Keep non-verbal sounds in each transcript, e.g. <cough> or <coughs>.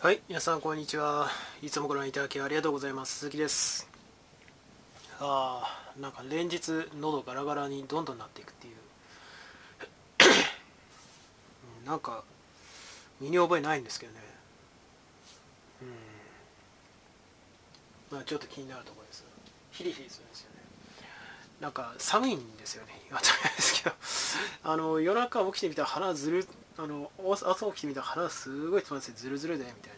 はい皆さんこんにちは。いつもご覧いただきありがとうございます。鈴木です。あーなんか連日喉ガラガラにどんどんなっていくっていう。なんか身に覚えないんですけどね。うん。まあちょっと気になるところです。ヒリヒリするんですよね。なんか寒いんですよね。当たり前ですけど。あの夜中起きてみたら鼻ずるあの朝起きてみたら鼻すごいつまんでずるずるでみたいな、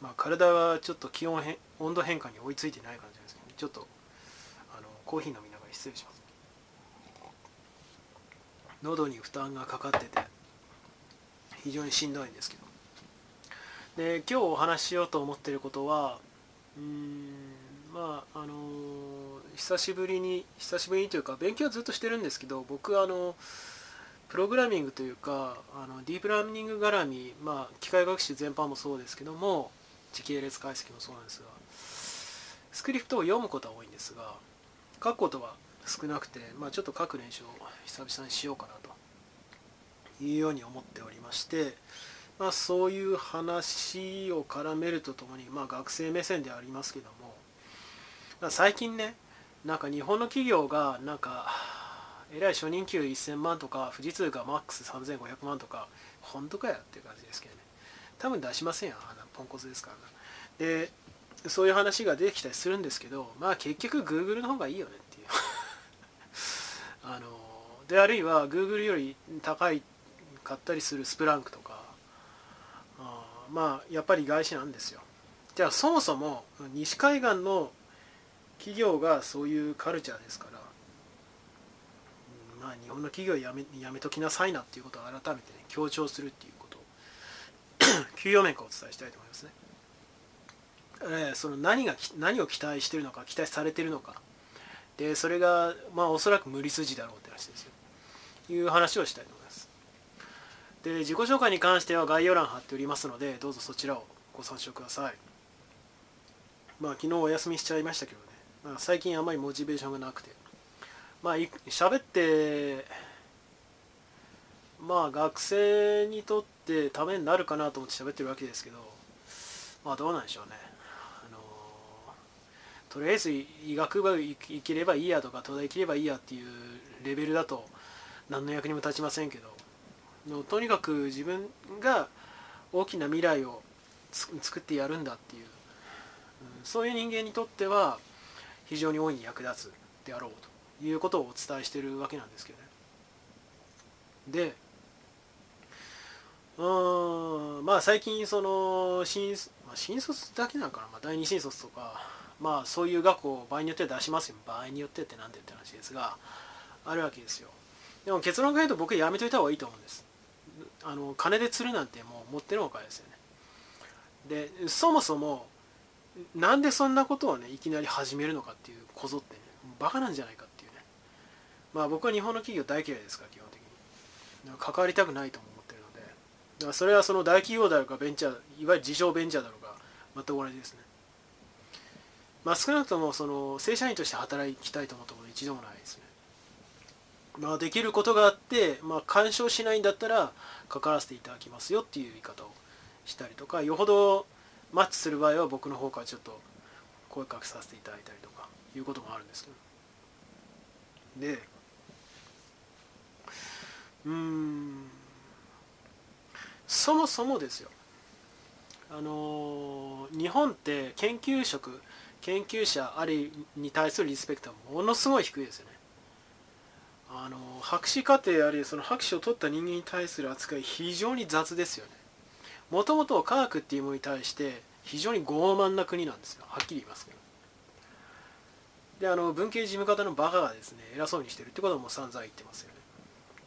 うん。まあ、体がちょっと気温変温度変化に追いついてない感じですけど、ね、ちょっとあのコーヒー飲みながら失礼します。喉に負担がかかってて非常にしんどいんですけど。で今日お話ししようと思っていることはうんまああの久しぶりに久しぶりにというか勉強ずっとしてるんですけど僕あのプログラミングというかあのディープラーニング絡み、まあ、機械学習全般もそうですけども時系列解析もそうなんですがスクリプトを読むことは多いんですが書くことは少なくて、まあ、ちょっと書く練習を久々にしようかなというように思っておりまして、まあ、そういう話を絡めるとともに、まあ、学生目線でありますけども、最近ねなんか日本の企業がなんかえらい初任給1000万とか富士通がマックス3500万とか本当かよっていう感じですけどね。多分出しませんよあのポンコツですから。でそういう話が出てきたりするんですけどまあ結局 Google の方がいいよねっていう。<laughs> あのであるいは Google より高いかったりするスプランクとか。あまあやっぱり外資なんですよ。じゃあそもそも西海岸の企業がそういうカルチャーですかまあ、日本の企業やめやめときなさいなっていうことを改めて、ね、強調するっていうこと。を <coughs> 給与面からお伝えしたいと思いますね。えー、その何が何を期待してるのか期待されてるのか。でそれがまあおそらく無理筋だろうって話ですよ。いう話をしたいと思います。で自己紹介に関しては概要欄貼っておりますのでどうぞそちらをご参照ください。まあ昨日お休みしちゃいましたけどね、まあ、最近あんまりモチベーションがなくて。まあ喋ってまあ学生にとってためになるかなと思って喋ってるわけですけどまあどうなんでしょうね。あのとりあえず医学部行ければいいやとか東大行ければいいやっていうレベルだと何の役にも立ちませんけどのとにかく自分が大きな未来を作ってやるんだっていう、うん、そういう人間にとっては非常に大いに役立つであろうと。いうことをお伝えしてるわけなんですけどね。でうんまあ最近その新,、まあ、新卒だけなのかな、まあ、第二新卒とかまあそういう学校を場合によっては出しますよ。場合によってって何でって話ですがあるわけですよ。でも結論から言うと僕やめといた方がいいと思うんです。あの金で釣るなんてもう持ってるのかですよね。でそもそもなんでそんなことをねいきなり始めるのかっていうこぞってねバカなんじゃないかまあ僕は日本の企業大嫌いですから基本的に。関わりたくないと思ってるので。だからそれはその大企業だろうかベンチャーいわゆる自称ベンチャーだろうが全く同じですね。まあ少なくともその正社員として働きたいと思ったこと一度もないですね。まあできることがあってまあ干渉しないんだったら関わらせていただきますよっていう言い方をしたりとかよほどマッチする場合は僕の方からちょっと声かけさせていただいたりとかいうこともあるんですけど。でうん。そもそもですよ。あの日本って研究職研究者ありに対するリスペクトはものすごい低いですよね。あの博士課程あるいはその博士を取った人間に対する扱い非常に雑ですよね。もともと科学っていうものに対して非常に傲慢な国なんですよ。はっきり言いますけど。であの文系事務方のバカがですね偉そうにしてるってことはもう散々言ってますよね。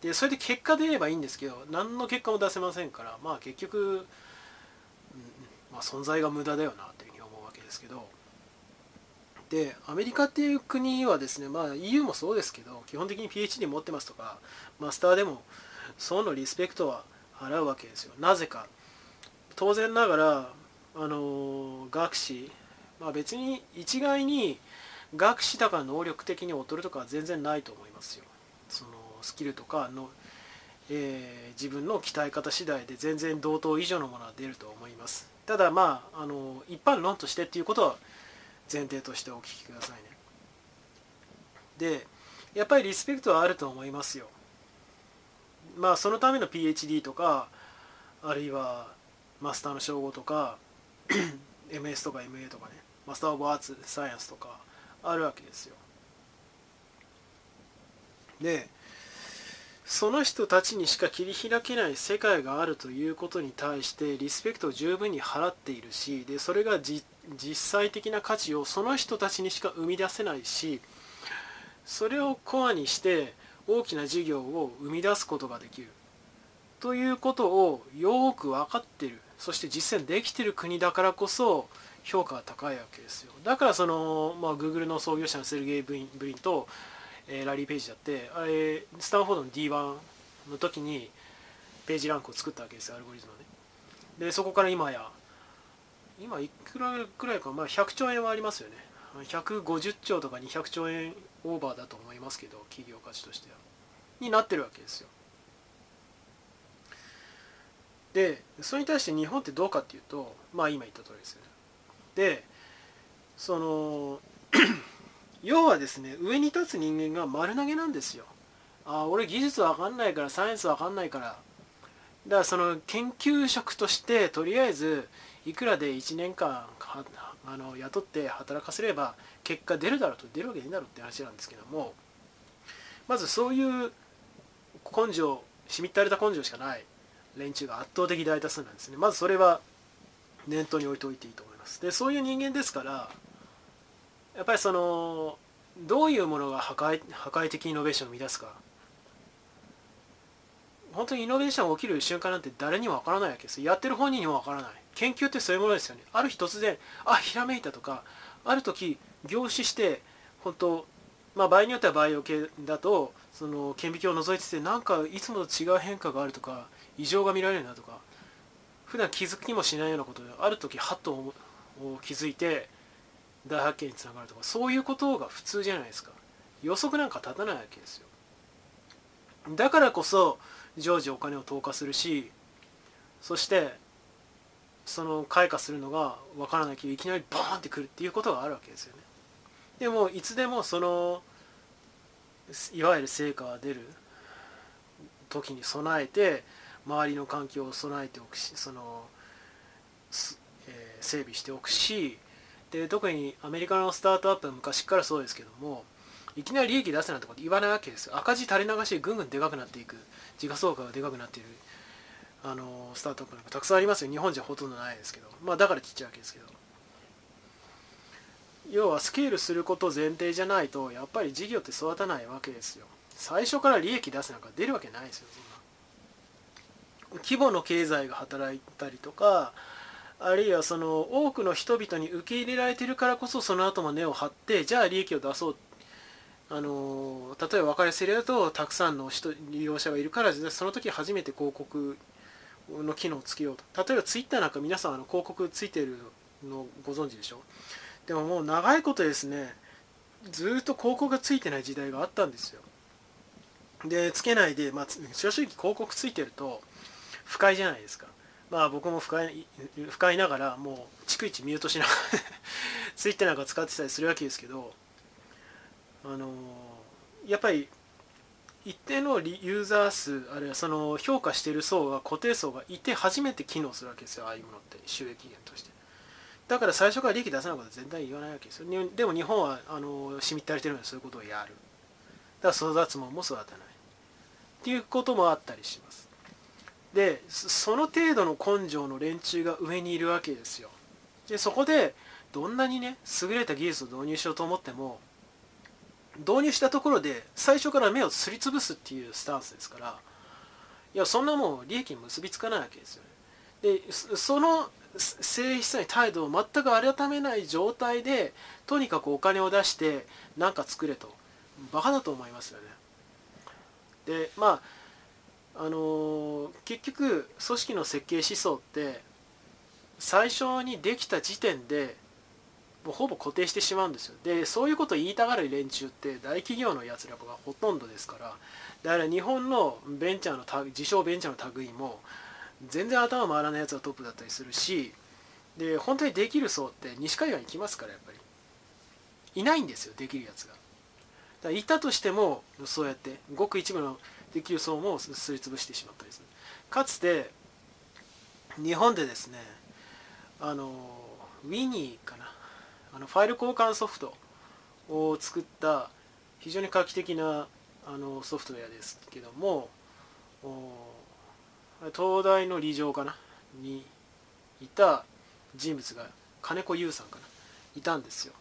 でそれで結果出ればいいんですけど何の結果も出せませんからまあ結局、まあ、存在が無駄だよなというふうに思うわけですけど。でアメリカっていう国はですね、まあ、EU もそうですけど基本的に PhD 持ってますとかマスターでもそのリスペクトは払うわけですよ。なぜか。当然ながらあの学士、まあ、別に一概に学士だから能力的に劣るとかは全然ないと思いますよ。スキルとかのえー、自分の鍛え方次第で全然同等以上のものは出ると思います。ただまああの一般論としてっていうことは前提としてお聞きくださいね。でやっぱりリスペクトはあると思いますよ。まあそのための PhD とかあるいはマスターの称号とか <clears throat> MS とか MA とかねマスター・オブ・アーツ・サイエンスとかあるわけですよ。でその人たちにしか切り開けない世界があるということに対してリスペクトを十分に払っているしでそれが実際的な価値をその人たちにしか生み出せないしそれをコアにして大きな事業を生み出すことができる。ということをよく分かってる。そして実践できてる国だからこそ評価が高いわけですよ。だからその、まあ、Google の創業者のセルゲイ・ブリンと、えー、ラリー・ページだってあれスタンフォードの D1 の時にページランクを作ったわけですよアルゴリズムはね。でそこから今や今いくらくらいか、まあ、100兆円はありますよね。150兆とか200兆円オーバーだと思いますけど企業価値としては。になってるわけですよ。でそれに対して日本ってどうかっていうとまあ今言った通りですよね。でその要はですね上に立つ人間が丸投げなんですよ。あ俺技術わかんないからサイエンスわかんないから。だからその研究職としてとりあえずいくらで1年間あの雇って働かせれば結果出るだろうと出るわけねえだろうって話なんですけども。まずそういう根性しみったれた根性しかない。連中が圧倒的大多数なんですね。まずそれは念頭に置いておいていいと思います。でそういう人間ですからやっぱりそのどういうものが破壊破壊的イノベーションを生み出すか。本当にイノベーションが起きる瞬間なんて誰にもわからないわけです。やってる本人にもわからない。研究ってそういうものですよね。ある日突然あひらめいたとかある時凝視して本当まあ場合によってはバイオ系だとその顕微鏡を覗いててなんかいつもと違う変化があるとか異常が見られるなとか普段気づきもしないようなことである時ハッと気づいて大発見につながるとかそういうことが普通じゃないですか。予測なんか立たないわけですよ。だからこそ常時お金を投下するしそしてその開花するのが分からないけどいきなりボーンってくるっていうことがあるわけですよね。でもいつでもそのいわゆる成果が出る時に備えて周りの環境を備えておくしその、えー、整備しておくしで特にアメリカのスタートアップは昔からそうですけどもいきなり利益出せなんてこと言わないわけですよ。赤字垂れ流しでぐんぐんでかくなっていく。時価総額がでかくなっている。あのスタートアップなんかたくさんありますよ。日本じゃほとんどないですけど。まあだからちっちゃいわけですけど。要はスケールすること前提じゃないとやっぱり事業って育たないわけですよ。最初から利益出すなんか出るわけないですよそんな。規模の経済が働いたりとかあるいはその多くの人々に受け入れられてるからこそその後も根を張ってじゃあ利益を出そう。あの例えば分かりやすい例だとたくさんの人利用者がいるからその時初めて広告の機能をつけようと。例えばツイッターなんか皆さんあの広告ついてるのご存知でしょでももう長いことですねずっと広告がついてない時代があったんですよ。でつけないで、まあ、正直広告ついてると不快じゃないですか。まあ僕も不快不快ながらもう逐一ミュートしながら <laughs> ツイッターなんか使ってたりするわけですけどあのやっぱり一定のユーザー数あるいはその評価している層が固定層がいて初めて機能するわけですよああいうものって収益源として。だから最初から利益出さないことは全然言わないわけですよ。でも日本はあのしみったれてるのでそういうことをやる。だから育つもんも育たない。っていうこともあったりします。でその程度の根性の連中が上にいるわけですよ。でそこでどんなにね優れた技術を導入しようと思っても導入したところで最初から目をすりつぶすっていうスタンスですからいやそんなもん利益に結びつかないわけですよね。でその性質に態度を全く改めない状態でとにかくお金を出して何か作れと。バカだと思いますよね。でまああの、結局組織の設計思想って最初にできた時点でもうほぼ固定してしまうんですよ。でそういうことを言いたがる連中って大企業のやつらがほとんどですからだから日本のベンチャーの自称ベンチャーの類も全然頭回らないやつがトップだったりするしで本当にできる層って西海岸に来ますからやっぱり。いないんですよできるやつが。だからいたとしてもそうやってごく一部のできる層もすりつぶしてしまったりする。かつて日本でですねあのウィニーかな。あのファイル交換ソフトを作った非常に画期的なあのソフトウェアですけども東大の理事かな？にいた人物が金子優さんかな？いたんですよ。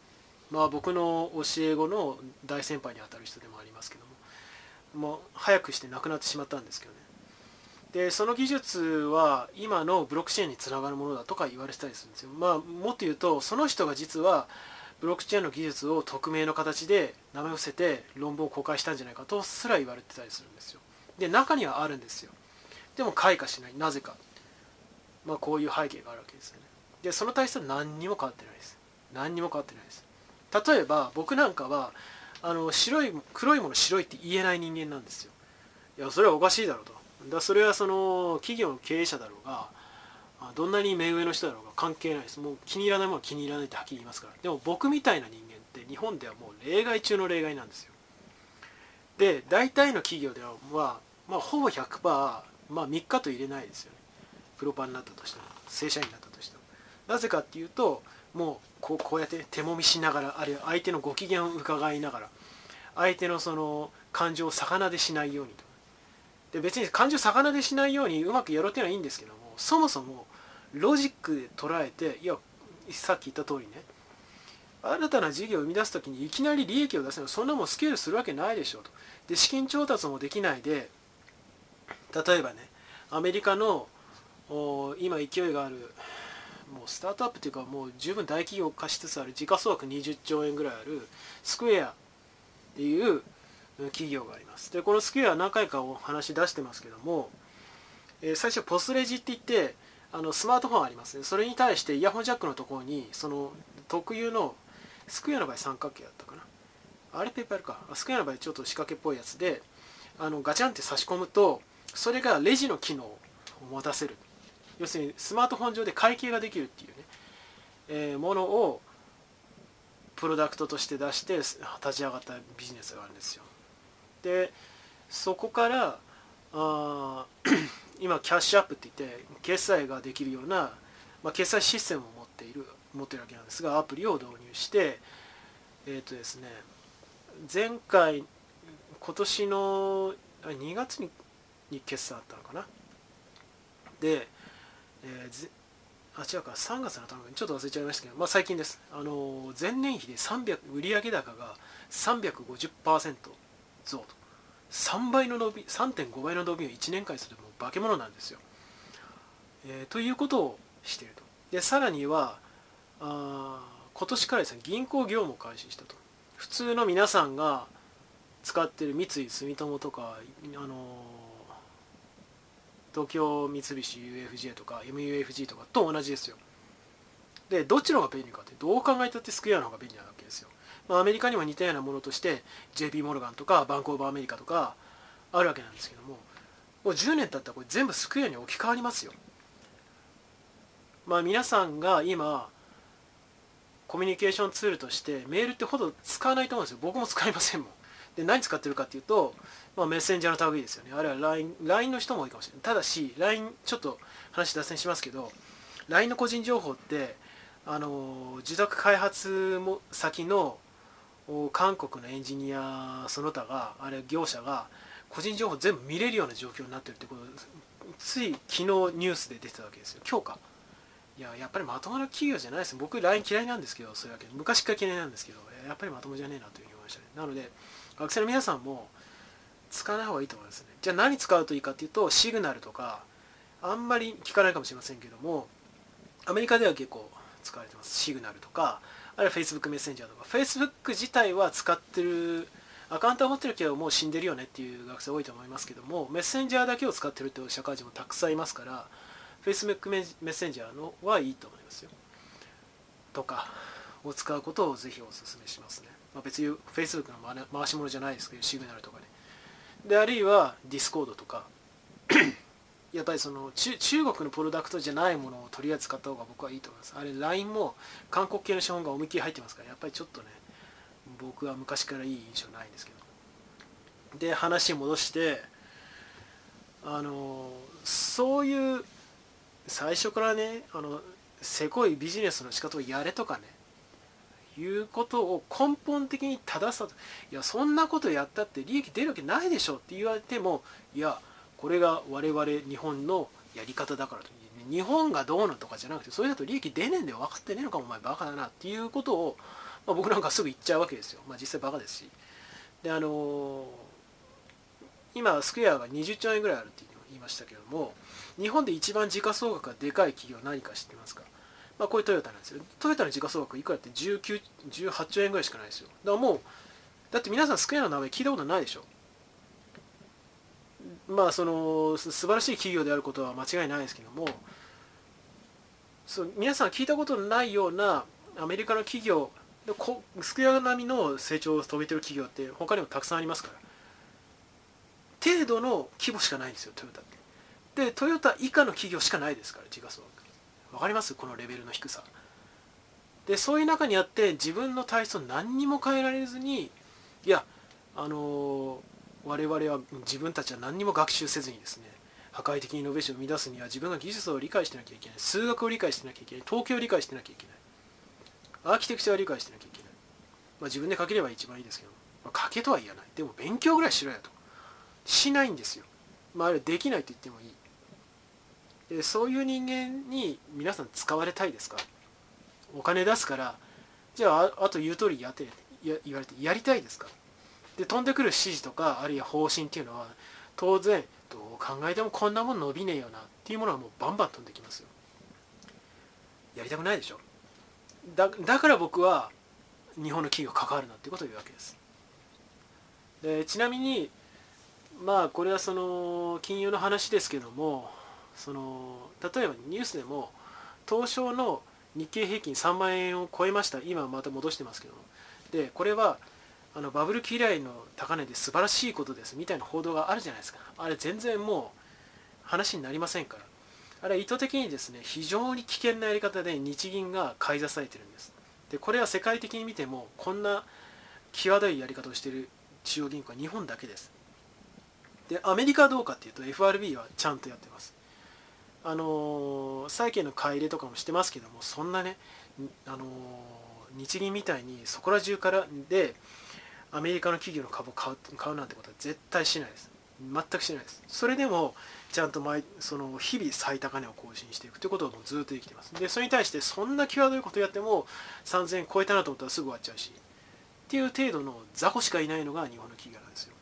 まあ僕の教え子の大先輩にあたる人でもありますけども。もう早くして亡くなってしまったんですけどね。でその技術は今のブロックチェーンにつながるものだとか言われてたりするんですよ。まあもっと言うとその人が実はブロックチェーンの技術を匿名の形で名前を伏せて論文を公開したんじゃないかとすら言われてたりするんですよ。で中にはあるんですよ。でも開花しない。なぜか。まあこういう背景があるわけですよね。でその体質は何にも変わってないです。何にも変わってないです。例えば僕なんかはあの白い黒いもの白いって言えない人間なんですよ。いやそれはおかしいだろうと。だそれはその企業の経営者だろうがどんなに目上の人だろうが関係ないです。もう気に入らないものは気に入らないってはっきり言いますから。でも僕みたいな人間って日本ではもう例外中の例外なんですよ。で大体の企業では、まあ、まあほぼ100%、まあ、3日と入れないですよね。プロパンになったとしても正社員になったとしても。なぜかっていうともうこうこうやって手もみしながらあるいは相手のご機嫌を伺いながら相手のその感情を逆なでしないようにと。で別に感情を逆なでしないようにうまくやろうっていうのはいいんですけどもそもそもロジックで捉えていやさっき言った通りね新たな事業を生み出す時にいきなり利益を出せるそんなもんスケールするわけないでしょうと。で資金調達もできないで例えばねアメリカの今勢いがあるもうスタートアップというかもう十分大企業化しつつある時価総額20兆円ぐらいあるスクエアっていう企業があります。でこのスクエア何回かお話し出してますけども、えー、最初ポスレジって言ってあのスマートフォンありますね。それに対してイヤホンジャックのところにその特有のスクエアの場合三角形だったかな。あれペーパーか。スクエアの場合ちょっと仕掛けっぽいやつであのガチャンって差し込むとそれがレジの機能を持たせる。要するにスマートフォン上で会計ができるっていうね、えー、ものをプロダクトとして出して立ち上がったビジネスがあるんですよ。でそこからあ <clears throat> 今キャッシュアップって言って決済ができるような、まあ、決済システムを持っている持ってるわけなんですがアプリを導入してえっ、ー、とですね前回今年の2月に決算あったのかな？で、えー、あ違うか3月のためにちょっと忘れちゃいましたけど、まあ、最近です。あの前年比で300売上高が350%増と。3倍の伸び3.5倍の伸びを1年間にするともう化け物なんですよ、えー、ということをしていると。でさらにはあ今年からですね銀行業務を開始したと。普通の皆さんが使ってる三井住友とかあの東京三菱 UFJ とか MUFG とかと同じですよ。でどっちの方が便利かってどう考えたってスクエアの方が便利なわけですよ。まあ、アメリカにも似たようなものとして JP モルガンとかバンコーバーアメリカとかあるわけなんですけどももう10年経ったらこれ全部スクエアに置き換わりますよ。まあ皆さんが今コミュニケーションツールとしてメールってほど使わないと思うんですよ。僕も使いませんもん。で何使ってるかっていうと、まあ、メッセンジャーの類ですよね。あるいは LINE, LINE の人も多いかもしれない。ただし LINE ちょっと話脱線しますけど LINE の個人情報ってあの自宅開発も先の韓国のエンジニアその他があれ業者が個人情報全部見れるような状況になってるってことつい昨日ニュースで出てたわけですよ。今日か。いややっぱりまともな企業じゃないです。僕 LINE 嫌いなんですけどそういうわけ。で昔から嫌いなんですけどやっぱりまともじゃねえなというふうに思いましたね。なので学生の皆さんも使わない方がいいと思いますね。じゃあ何使うといいかっていうとシグナルとかあんまり聞かないかもしれませんけどもアメリカでは結構使われてます。シグナルとかあるいは Facebook メッセンジャーとか。Facebook 自体は使ってるアカウントを持ってるけどもう死んでるよねっていう学生多いと思いますけどもメッセンジャーだけを使ってるって社会人もたくさんいますから Facebook メッセンジャーのはいいと思いますよ。とかを使うことをぜひお勧めしますね、まあ、別に Facebook の回し物じゃないですけどシグナルとかね。であるいは Discord とか。<clears throat> やっぱりその中国のプロダクトじゃないものを取り扱った方が僕はいいと思います。あれ LINE も韓国系の資本が思いっきり入ってますからやっぱりちょっとね僕は昔からいい印象ないんですけど。で話戻してあのそういう最初からねあのせこいビジネスの仕方をやれとかねいうことを根本的に正さといやそんなことやったって利益出るわけないでしょって言われてもいやこれが我々日本のやり方だからと。日本がどうのとかじゃなくてそれだと利益出ねえんだよ分かってねえのかお前バカだなっていうことを、まあ、僕なんかすぐ言っちゃうわけですよ、まあ、実際バカですし。であのー、今スクエアが20兆円ぐらいあるって言いましたけども日本で一番時価総額がでかい企業何か知ってますか？まあ、こういうトヨタなんですよ。トヨタの時価総額いくらって19 18兆円ぐらいしかないですよ。だからもうだって皆さんスクエアの名前聞いたことないでしょ。まあその素晴らしい企業であることは間違いないですけどもそう皆さん聞いたことのないようなアメリカの企業スクエア並みの成長を遂げてる企業って他にもたくさんありますから。程度の規模しかないんですよトヨタって。でトヨタ以下の企業しかないですから時価総額。分かります？このレベルの低さ。でそういう中にあって自分の体質を何にも変えられずにいやあの我々は自分たちは何にも学習せずにですね破壊的にイノベーションを生み出すには自分が技術を理解してなきゃいけない。数学を理解してなきゃいけない。統計を理解してなきゃいけない。アーキテクチャを理解してなきゃいけない、まあ、自分で書ければ一番いいですけど、まあ、書けとは言わない。でも勉強ぐらいしろよと。しないんですよ。まああれできないと言ってもいい。そういう人間に皆さん使われたいですか？お金出すからじゃああと言う通りやってや言われてやりたいですか？で飛んでくる指示とかあるいは方針っていうのは当然どう考えてもこんなもん伸びねえよなっていうものはもうバンバン飛んできますよ。やりたくないでしょ？だだから僕は日本の企業関わるなっていうことを言うわけです。でちなみにまあこれはその金融の話ですけどもその例えばニュースでも東証の日経平均3万円を超えました。今また戻してますけどでこれはあのバブル期以来の高値で素晴らしいことです。みたいな報道があるじゃないですか。あれ全然もう話になりませんから。あれ意図的にですね非常に危険なやり方で日銀が買い支えてるんです。でこれは世界的に見てもこんな際どいやり方をしている中央銀行は日本だけです。でアメリカはどうかっていうと FRB はちゃんとやってます。あの債券の買い入れとかもしてますけどもそんなね、あの日銀みたいにそこら中からでアメリカの企業の株を買う買うなんてことは絶対しないです。全くしないです。それでもちゃんと毎その日々最高値を更新していくということをずっとできてます。でそれに対してそんな際どいことやっても3000円超えたなと思ったらすぐ終わっちゃうしっていう程度の雑魚しかいないのが日本の企業なんですよ。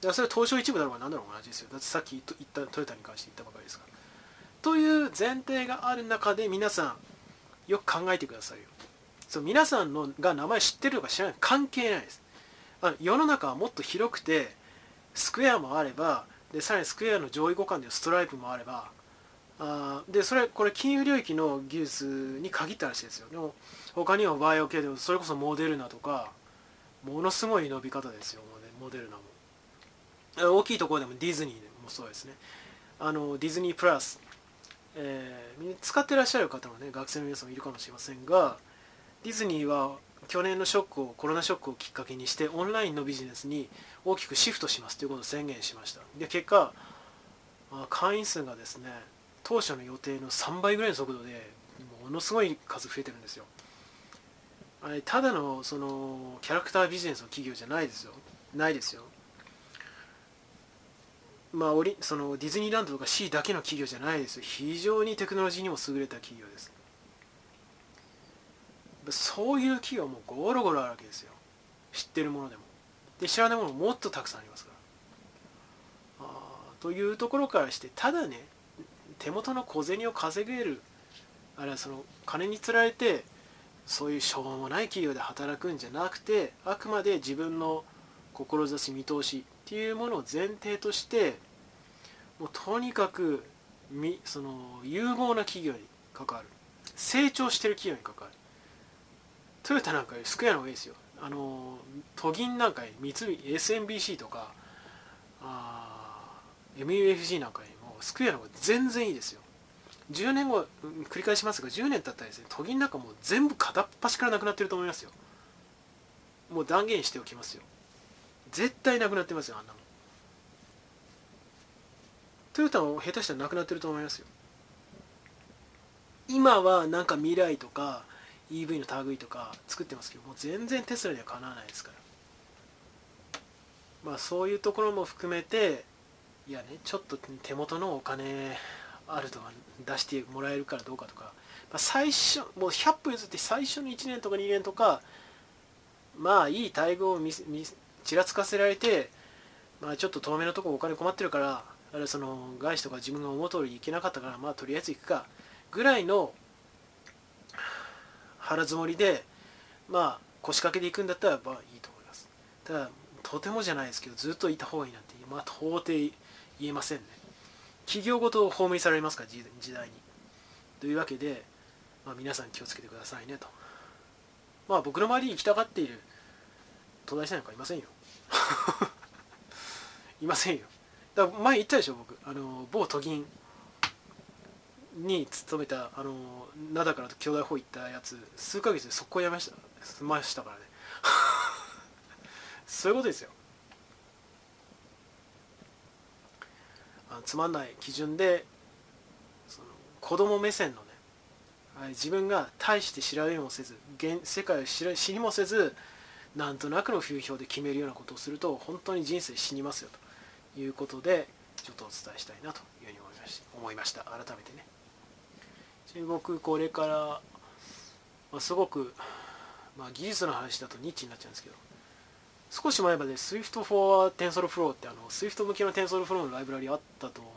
だからそれは東証一部だろうが何だろうが同じですよ。だってさっき言ったトヨタに関して言ったばかりですから。という前提がある中で皆さんよく考えてくださいよ。そう皆さんのが名前知ってるとか知らない関係ないです。あの世の中はもっと広くてスクエアもあればでさらにスクエアの上位互換でストライプもあればあでそれこれ金融領域の技術に限った話ですよ。でも他にはバイオ系でそれこそモデルナとかものすごい伸び方ですよ。モデルナも。大きいところでもディズニーでもそうですね。あのディズニープラスえー、使ってらっしゃる方もね学生の皆さんもいるかもしれませんがディズニーは去年のショックをコロナショックをきっかけにしてオンラインのビジネスに大きくシフトしますということを宣言しました。で結果会員数がですね当初の予定の3倍ぐらいの速度でものすごい数増えてるんですよ。あれただのそのキャラクタービジネスの企業じゃないですよ。ないですよ。まあ、オリそのディズニーランドとか C だけの企業じゃないです非常にテクノロジーにも優れた企業です。そういう企業もゴロゴロあるわけですよ。知ってるものでも。で知らないものももっとたくさんありますから。あというところからしてただね手元の小銭を稼げる。あるいはその金につられてそういうしょうもない企業で働くんじゃなくてあくまで自分の志見通しっていうものを前提としてもうとにかくみその有望な企業に関わる。成長してる企業に関わる。トヨタなんかよりスクエアの方がいいですよ。あの都銀なんかより三菱 SMBC とかあ MUFG なんかよりもスクエアの方が全然いいですよ。10年後繰り返しますが10年経ったらですね都銀なんかもう全部片っ端からなくなってると思いますよ。もう断言しておきますよ。絶対なくなってますよあんなのトヨタも下手したらなくなってると思いますよ。今はなんか未来とか EV の類とか作ってますけどもう全然テスラにはかなわないですから。まあそういうところも含めていやねちょっと手元のお金あるとか出してもらえるからどうかとか、まあ、最初もう100歩譲って最初の1年とか2年とかまあいい待遇を見ちらつかせられて、まあ、ちょっと遠目のとこお金困ってるからあれその外資とか自分が思う通り行けなかったからまあとりあえず行くかぐらいの腹積もりでまあ腰掛けで行くんだったらまあいいと思います。ただとてもじゃないですけどずっといた方がいいなんてまあ到底言えませんね。企業ごと葬りされますか時代に。というわけで、まあ、皆さん気をつけてくださいねと。まあ僕の周りに行きたがっている東大生なんかいませんよ。<laughs> いませんよ。だ前言ったでしょ僕。あの某都銀に勤めたあの灘から兄弟法行ったやつ数ヶ月で速攻やめました済ましたからね。<laughs> そういうことですよ。あつまんない基準でその子供目線のね自分が大して調べもせず現世界を知りもせずなんとなくの風評で決めるようなことをすると本当に人生死にますよということでちょっとお伝えしたいなというふうに思いまし思いました。改めてね。中国これから、まあ、すごく、まあ、技術の話だとニッチになっちゃうんですけど少し前まで Swift for TensorFlow ってあの Swift 向けの TensorFlow のライブラリあったと思っ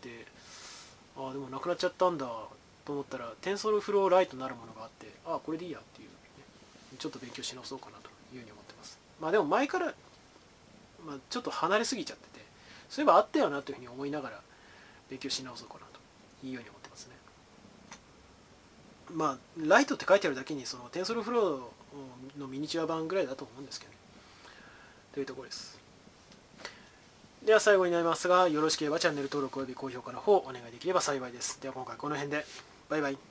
てああでもなくなっちゃったんだと思ったら TensorFlow ライトなるものがあってああこれでいいやっていう、ね、ちょっと勉強し直そうかなと。いうふうに思ってます。まあでも前から、まあ、ちょっと離れすぎちゃっててそういえばあったよなというふうに思いながら勉強し直そうかなというように思ってますね。まあライトって書いてあるだけにその TensorFlow のミニチュア版ぐらいだと思うんですけどね。というところです。では最後になりますがよろしければチャンネル登録および高評価の方お願いできれば幸いです。では今回この辺で。バイバイ。